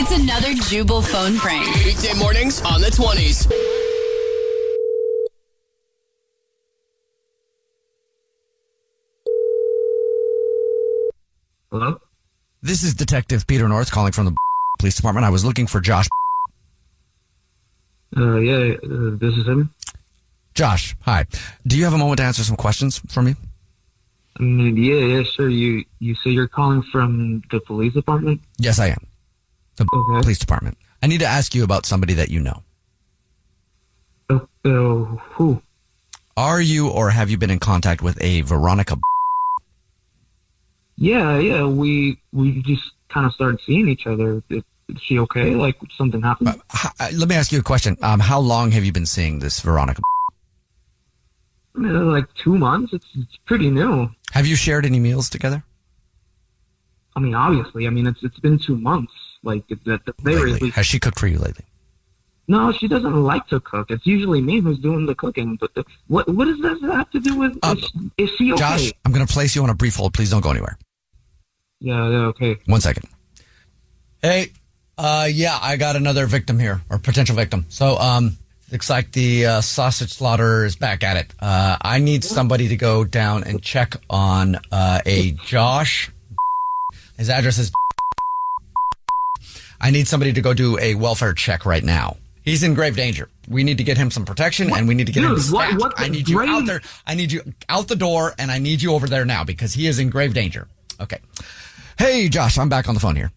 It's another Jubal phone prank. Weekday mornings on the 20s. Hello? This is Detective Peter North calling from the police department. I was looking for Josh. Uh, yeah, uh, this is him. Josh, hi. Do you have a moment to answer some questions for me? I mean, yeah, yeah, sure. You, you say you're calling from the police department? Yes, I am. The police department. I need to ask you about somebody that you know. Uh, uh, who? Are you or have you been in contact with a Veronica? Yeah, yeah, we, we just kind of started seeing each other. Is, is she okay? Like, something happened? Uh, let me ask you a question. Um, how long have you been seeing this Veronica? Like two months. It's, it's pretty new. Have you shared any meals together? I mean, obviously. I mean, it's it's been two months. Like at the, the very least. Has she cooked for you lately? No, she doesn't like to cook. It's usually me who's doing the cooking. But the, what what does that have to do with? is, is she okay? Josh, I'm going to place you on a brief hold. Please don't go anywhere. Yeah, yeah, okay. One second. Hey, uh, yeah, I got another victim here or potential victim. So, um, looks like the uh, sausage slaughterer is back at it. Uh, I need somebody to go down and check on uh, a Josh. His address is. I need somebody to go do a welfare check right now. He's in grave danger. We need to get him some protection, and we need to get him. Dude, what- what the I need you out there. I need you out the door, and I need you over there now because he is in grave danger. Okay. Hey, Josh, I'm back on the phone here.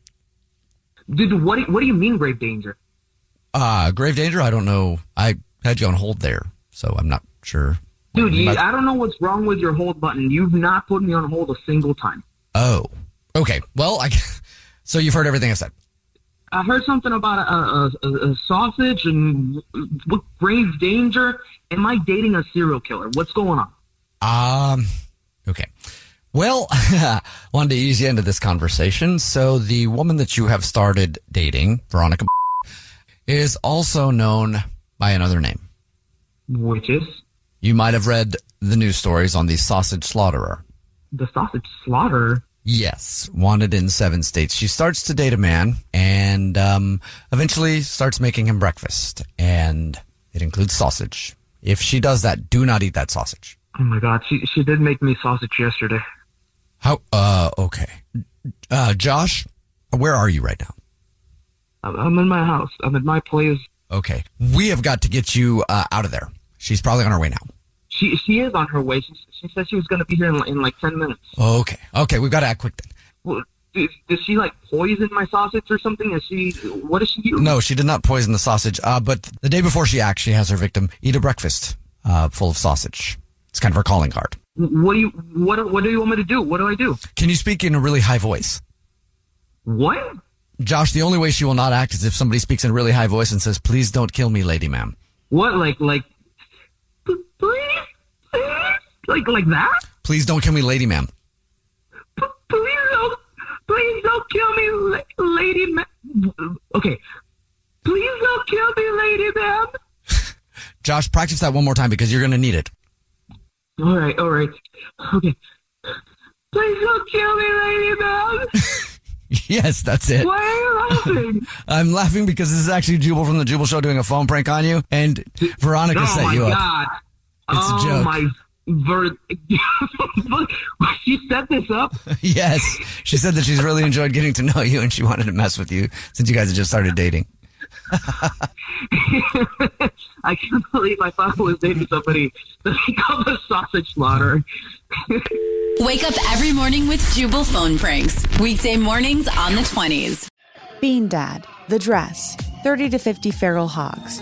Dude, what do, what do you mean grave danger? Uh, grave danger? I don't know. I had you on hold there, so I'm not sure. Dude, you, I don't know what's wrong with your hold button. You've not put me on hold a single time. Oh, okay. Well, I, so you've heard everything I said. I heard something about a, a, a, sausage and what grave danger. Am I dating a serial killer? What's going on? Um, okay. Well, wanted to ease you into this conversation. So the woman that you have started dating, Veronica, is also known by another name. Which is You might have read the news stories on the sausage slaughterer. the sausage slaughter. Yes, wanted in seven states. She starts to date a man and um, eventually starts making him breakfast, and it includes sausage. If she does that, do not eat that sausage. Oh my god, she she did make me sausage yesterday. How? Uh, okay. Uh, Josh, where are you right now? I'm, I'm in my house. I'm at my place. Okay, we have got to get you uh, out of there. She's probably on her way now. She she is on her way. She, she said she was going to be here in, in like ten minutes. Okay. Okay, we've got to act quick then. Well, Does, does she like poison my sausage or something? Is she? What does she? No, she did not poison the sausage. Uh, but the day before she acts, she has her victim eat a breakfast uh, full of sausage. It's kind of her calling card. What do you what What do you want me to do? What do I do? Can you speak in a really high voice? What? Josh, the only way she will not act is if somebody speaks in a really high voice and says, "Please don't kill me, lady ma'am." What? Like like like like that? Please don't kill me, lady ma'am. Please don't, please don't kill me, la- lady ma'am. Okay. Please don't kill me, lady ma'am. Josh, practice that one more time because you're going to need it. All right, all right. Okay. Please don't kill me, lady ma'am. yes, that's it. Why are you laughing? I'm laughing because this is actually Jubal from the Jubal Show doing a phone prank on you, and Veronica oh set you up. god! It's a oh joke. my ver- she set this up. yes, she said that she's really enjoyed getting to know you, and she wanted to mess with you since you guys had just started dating. I can't believe I thought I was dating somebody that he called a sausage slaughter. Wake up every morning with Jubal phone pranks. Weekday mornings on the 20s. Bean Dad, The Dress, 30 to 50 Feral Hogs.